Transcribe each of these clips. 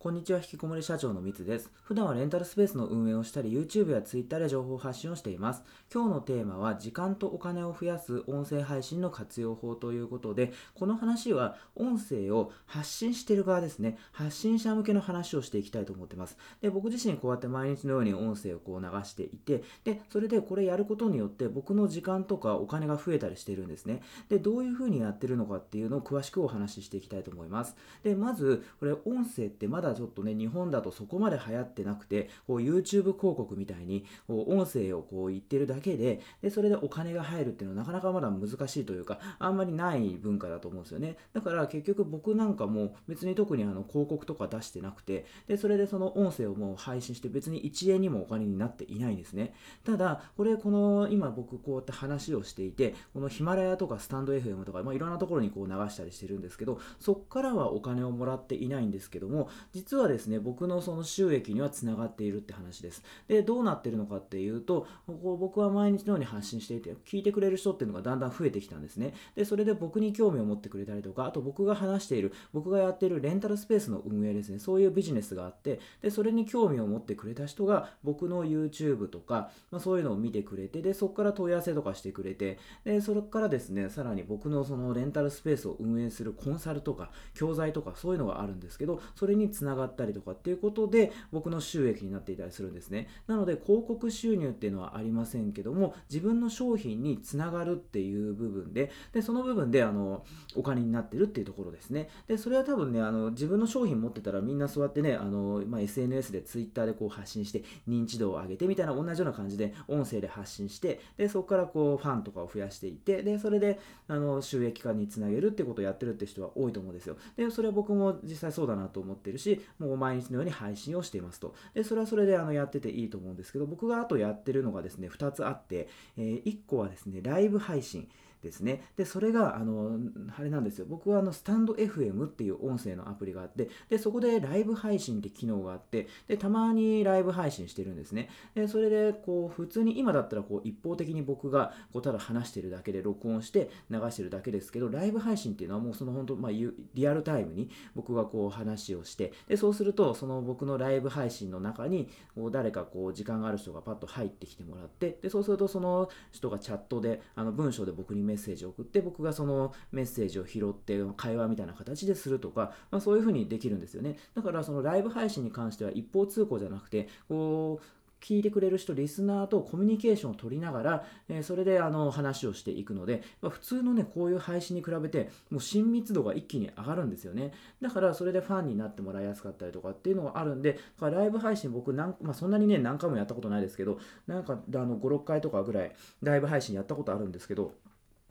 こんにちは、引きこもり社長のみつです。普段はレンタルスペースの運営をしたり、YouTube や Twitter で情報発信をしています。今日のテーマは、時間とお金を増やす音声配信の活用法ということで、この話は、音声を発信してる側ですね、発信者向けの話をしていきたいと思ってます。で、僕自身こうやって毎日のように音声をこう流していて、で、それでこれやることによって、僕の時間とかお金が増えたりしているんですね。で、どういうふうにやってるのかっていうのを詳しくお話ししていきたいと思います。で、まず、これ音声ってまだだちょっとね、日本だとそこまで流行ってなくて、こう YouTube 広告みたいに、こう音声をこう言ってるだけで、で、それでお金が入るっていうのはなかなかまだ難しいというか、あんまりない文化だと思うんですよね。だから結局僕なんかも別に特にあの広告とか出してなくて、で、それでその音声をもう配信して別に1円にもお金になっていないんですね。ただ、これこの今僕こうやって話をしていて、このヒマラヤとかスタンド FM とか、まあ、いろんなところにこう流したりしてるんですけど、そっからはお金をもらっていないんですけども、実はですね、僕のその収益にはつながっているって話です。で、どうなってるのかっていうと、こう僕は毎日のように発信していて、聞いてくれる人っていうのがだんだん増えてきたんですね。で、それで僕に興味を持ってくれたりとか、あと僕が話している、僕がやっているレンタルスペースの運営ですね、そういうビジネスがあって、で、それに興味を持ってくれた人が、僕の YouTube とか、まあ、そういうのを見てくれて、で、そこから問い合わせとかしてくれて、で、それからですね、さらに僕のそのレンタルスペースを運営するコンサルとか、教材とか、そういうのがあるんですけど、それにつなながったりとかっていうことで、僕の収益になっていたりするんですね。なので広告収入っていうのはありませんけども、自分の商品につながるっていう部分で、で、その部分であの、お金になってるっていうところですね。で、それは多分ね、あの、自分の商品持ってたらみんなそうやってね、あの、まあ、SNS で Twitter でこう発信して認知度を上げてみたいな同じような感じで音声で発信して、で、そこからこうファンとかを増やしていて、で、それであの収益化につなげるってことをやってるって人は多いと思うんですよ。で、それは僕も実際そうだなと思ってるし、もう毎日のように配信をしていますと。で、それはそれであのやってていいと思うんですけど、僕があとやってるのがですね、2つあって、えー、1個はですね、ライブ配信。ですね。で、それが、あの、あれなんですよ。僕はあの、スタンド FM っていう音声のアプリがあって、で、そこでライブ配信って機能があって、で、たまにライブ配信してるんですね。で、それで、こう、普通に今だったら、こう、一方的に僕が、こう、ただ話してるだけで、録音して流してるだけですけど、ライブ配信っていうのはもうその本当、まあ、リアルタイムに僕がこう、話をして、で、そうすると、その僕のライブ配信の中に、こう、誰かこう、時間がある人がパッと入ってきてもらって、で、そうすると、その人がチャットで、あの、文章で僕にメッセージを送って僕がそのメッセージを拾って会話みたいな形でするとか、まあ、そういうふうにできるんですよねだからそのライブ配信に関しては一方通行じゃなくてこう聞いてくれる人、リスナーとコミュニケーションを取りながら、えー、それであの話をしていくので、まあ、普通のね、こういう配信に比べて、もう親密度が一気に上がるんですよね。だから、それでファンになってもらいやすかったりとかっていうのがあるんで、だからライブ配信僕なん、まあ、そんなにね、何回もやったことないですけど、なんか、あの、5、6回とかぐらい、ライブ配信やったことあるんですけど、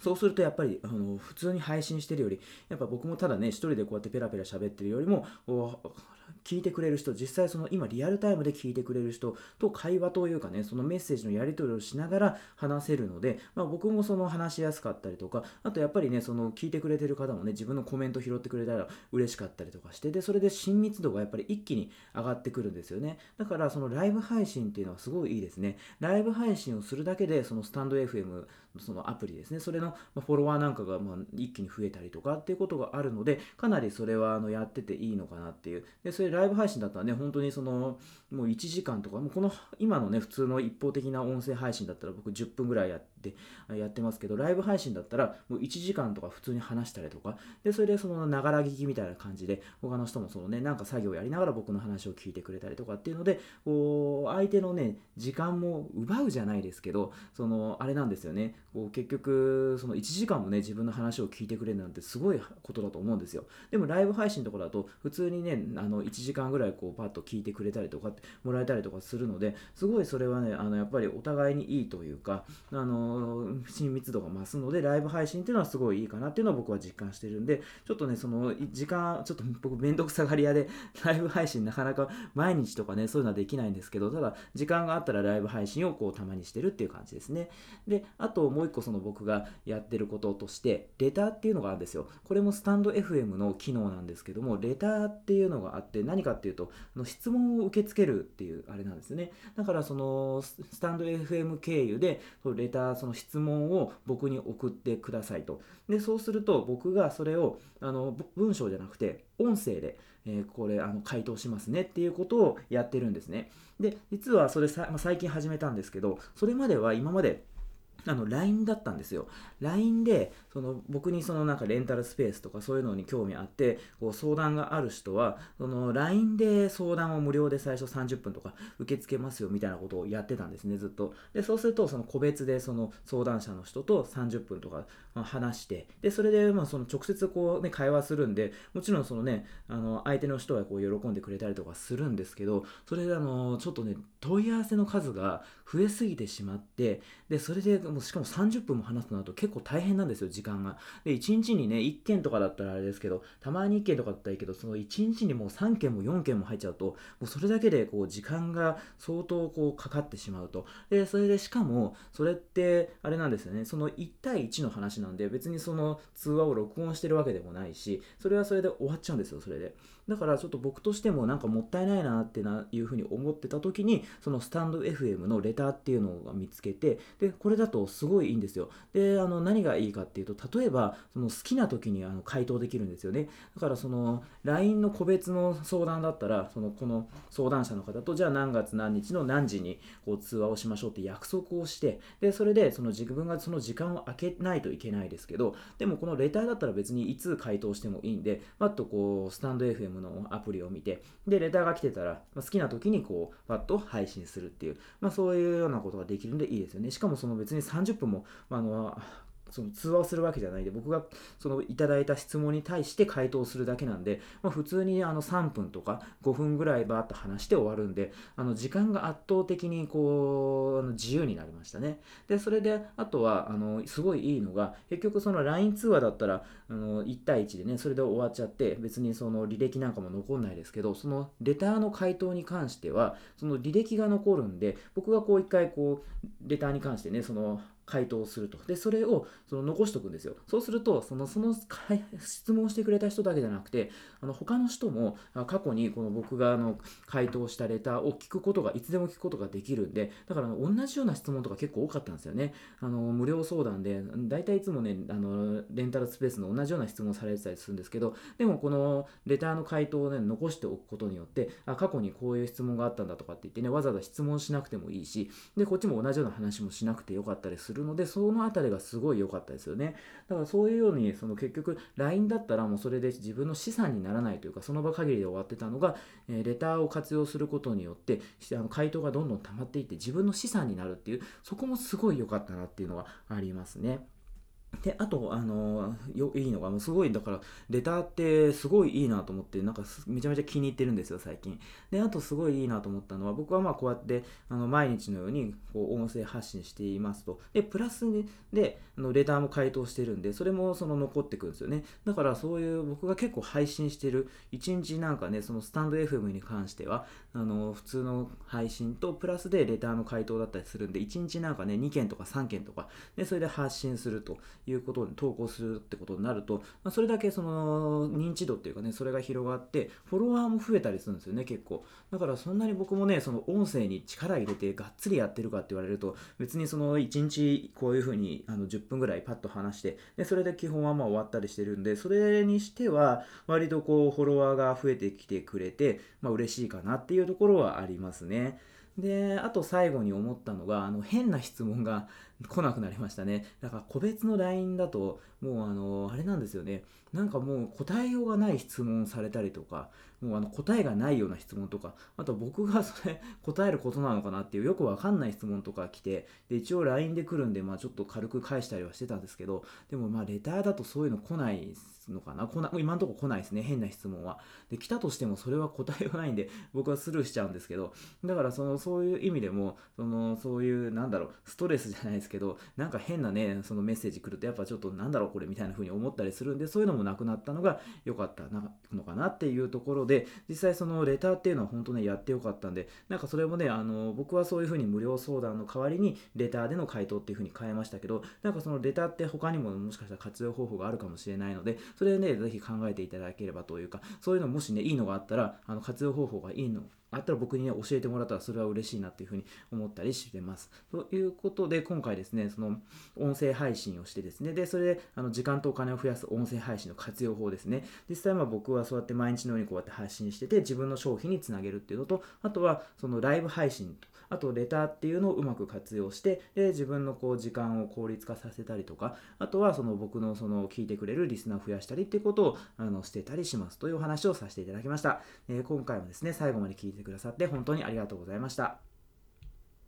そうするとやっぱりあの普通に配信してるよりやっぱ僕もただね一人でこうやってペラペラ喋ってるよりも聞いてくれる人実際その今リアルタイムで聞いてくれる人と会話というかねそのメッセージのやり取りをしながら話せるので、まあ、僕もその話しやすかったりとかあとやっぱりねその聞いてくれてる方もね自分のコメント拾ってくれたら嬉しかったりとかしてでそれで親密度がやっぱり一気に上がってくるんですよね。だからそのライブ配信っていうのはすごいいいですね。ライブ配信をするだけでそのスタンド FM のそのアプリですね。それのフォロワーなんかがま一気に増えたりとかっていうことがあるのでかなりそれはあのやってていいのかなっていう。でそれライブ配信だったらね、本当にその、もう1時間とか、もうこの、今のね、普通の一方的な音声配信だったら僕10分ぐらいやって、やってますけど、ライブ配信だったらもう1時間とか普通に話したりとか、で、それでその、ながら聞きみたいな感じで、他の人もそのね、なんか作業をやりながら僕の話を聞いてくれたりとかっていうので、こう、相手のね、時間も奪うじゃないですけど、その、あれなんですよね、こう結局、その1時間もね、自分の話を聞いてくれるなんてすごいことだと思うんですよ。でもライブ配信とかだと、普通にね、あの、1 1時間ぐらいこう、パッと聞いてくれたりとかもらえたりとかするのですごいそれはねあのやっぱりお互いにいいというかあの親密度が増すのでライブ配信っていうのはすごいいいかなっていうのは僕は実感してるんでちょっとねその時間ちょっと僕めんどくさがり屋で ライブ配信なかなか毎日とかねそういうのはできないんですけどただ時間があったらライブ配信をこうたまにしてるっていう感じですね。であともう一個その僕がやってることとしてレターっていうのがあるんですよ。これもスタンド FM の機能なんですけどもレターっていうのがあって何かっていうとの質問を受け付けるっていうあれなんですねだからそのスタンド FM 経由でレターその質問を僕に送ってくださいとでそうすると僕がそれをあの文章じゃなくて音声でえー、これあの回答しますねっていうことをやってるんですね。で実はそれさ、まあ、最近始めたんですけどそれまでは今まであの LINE だったんですよ。LINE でその僕にそのなんかレンタルスペースとかそういうのに興味あってこう相談がある人はその LINE で相談を無料で最初30分とか受け付けますよみたいなことをやってたんですねずっと。でそうするとその個別でその相談者の人と30分とか話してでそれでまあその直接こうね会話するんでもちろんそのねあの相手の人はこう喜んでくれたりとかするんですけどそれであのちょっとね問い合わせの数が増えすぎてしまってでそれでもうしかも30分も話すとなると結構大変なんですよ、時間間が。で、1日にね、1件とかだったらあれですけど、たまに1件とかだったらいいけど、その1日にもう3件も4件も入っちゃうと、もうそれだけでこう時間が相当こうかかってしまうと。で、それでしかも、それってあれなんですよね、その1対1の話なんで、別にその通話を録音してるわけでもないし、それはそれで終わっちゃうんですよ、それで。だからちょっと僕としてもなんかもったいないなってないうふうに思ってた時にそのスタンド FM のレターっていうのを見つけてでこれだとすごいいいんですよであの何がいいかっていうと例えばその好きな時にあの回答できるんですよねだからその LINE の個別の相談だったらそのこの相談者の方とじゃあ何月何日の何時にこう通話をしましょうって約束をしてでそれでその自分がその時間を空けないといけないですけどでもこのレターだったら別にいつ回答してもいいんでパッとこうスタンド FM のアプリを見て、で、レターが来てたら、まあ、好きな時にこう、パッと配信するっていう、まあそういうようなことができるんでいいですよね。しかもその別に30分も、ま、あの、その通話をするわけじゃないで僕がそのいただいた質問に対して回答するだけなんで、まあ、普通にあの3分とか5分ぐらいバーッと話して終わるんであの時間が圧倒的にこうあの自由になりましたね。でそれであとはあのすごいいいのが結局その LINE 通話だったらあの1対1でねそれで終わっちゃって別にその履歴なんかも残んないですけどそのレターの回答に関してはその履歴が残るんで僕がこう一回こうレターに関してねその回答すると。で、それをその残しとくんですよ。そうすると、そのその質問してくれた人だけじゃなくて、あの他の人も過去にこの僕があの回答したレターを聞くことが、いつでも聞くことができるんで、だから同じような質問とか結構多かったんですよね。あの無料相談で、大体いつもね、あのレンタルスペースの同じような質問されてたりするんですけど、でもこのレターの回答をね、残しておくことによって、あ過去にこういう質問があったんだとかって言ってね、わざわざ質問しなくてもいいし、で、こっちも同じような話もしなくてよかったりするのでその辺りがすごい良かったですよねだからそういうようにその結局 LINE だったらもうそれで自分の資産にならないというかその場限りで終わってたのが、えレターを活用することによってあの回答がどんどん溜まっていって自分の資産になるっていうそこもすごい良かったなっていうのはありますね。で、あと、あの、よ、いいのが、もうすごい、だから、レターってすごいいいなと思って、なんかめちゃめちゃ気に入ってるんですよ、最近。で、あとすごいいいなと思ったのは、僕はまあこうやって、あの、毎日のように、こう、音声発信していますと。で、プラスで、あの、レターも回答してるんで、それもその残ってくるんですよね。だからそういう、僕が結構配信してる、1日なんかね、そのスタンド FM に関しては、あの、普通の配信と、プラスでレターの回答だったりするんで、1日なんかね、2件とか3件とか、で、それで発信すると。いうことに投稿するってことになると、まあ、それだけその認知度っていうかねそれが広がってフォロワーも増えたりするんですよね結構だからそんなに僕もねその音声に力入れてがっつりやってるかって言われると別にその1日こういう風にあの10分ぐらいパッと話してでそれで基本はまあ終わったりしてるんでそれにしては割とこうフォロワーが増えてきてくれてまあ嬉しいかなっていうところはありますね。で、あと最後に思ったのが、あの、変な質問が来なくなりましたね。だから個別の LINE だと、もうあの、あれなんですよね。なんかもう答えようがない質問されたりとか、もうあの答えがないような質問とか、あと僕がそれ答えることなのかなっていうよくわかんない質問とか来て、で、一応 LINE で来るんで、まあちょっと軽く返したりはしてたんですけど、でもまあレターだとそういうの来ないのかな？来な今のところ来ないですね。変な質問は。で、来たとしてもそれは答えがないんで、僕はスルーしちゃうんですけど、だからその、そういう意味でも、その、そういう、なんだろう、ストレスじゃないですけど、なんか変なね、そのメッセージ来ると、やっぱちょっとなんだろうこれみたいな風に思ったりするんで、そういうのもなくなったのが良かったのかなっていうところで、実際そのレターっていうのは本当ね、やってよかったんで、なんかそれもね、あの、僕はそういうふうに無料相談の代わりに、レターでの回答っていうふうに変えましたけど、なんかそのレターって他にももしかしたら活用方法があるかもしれないので、それね、ぜひ考えていただければというか、そういうのもしね、いいのがあったら、あの活用方法がいいのあったら僕にね、教えてもらったらそれは嬉しいなっていうふうに思ったりしてます。ということで、今回ですね、その音声配信をしてですね、で、それであの時間とお金を増やす音声配信の活用法ですね。実際は僕はそうやって毎日のようにこうやって配信してて、自分の商品につなげるっていうのと、あとはそのライブ配信と、あとレターっていうのをうまく活用して、で、自分のこう時間を効率化させたりとか、あとはその僕のその聞いてくれるリスナーを増やしたりっていうことをあのしてたりしますというお話をさせていただきました。えー、今回もですね、最後まで聞いててくださって本当にありがとうございました。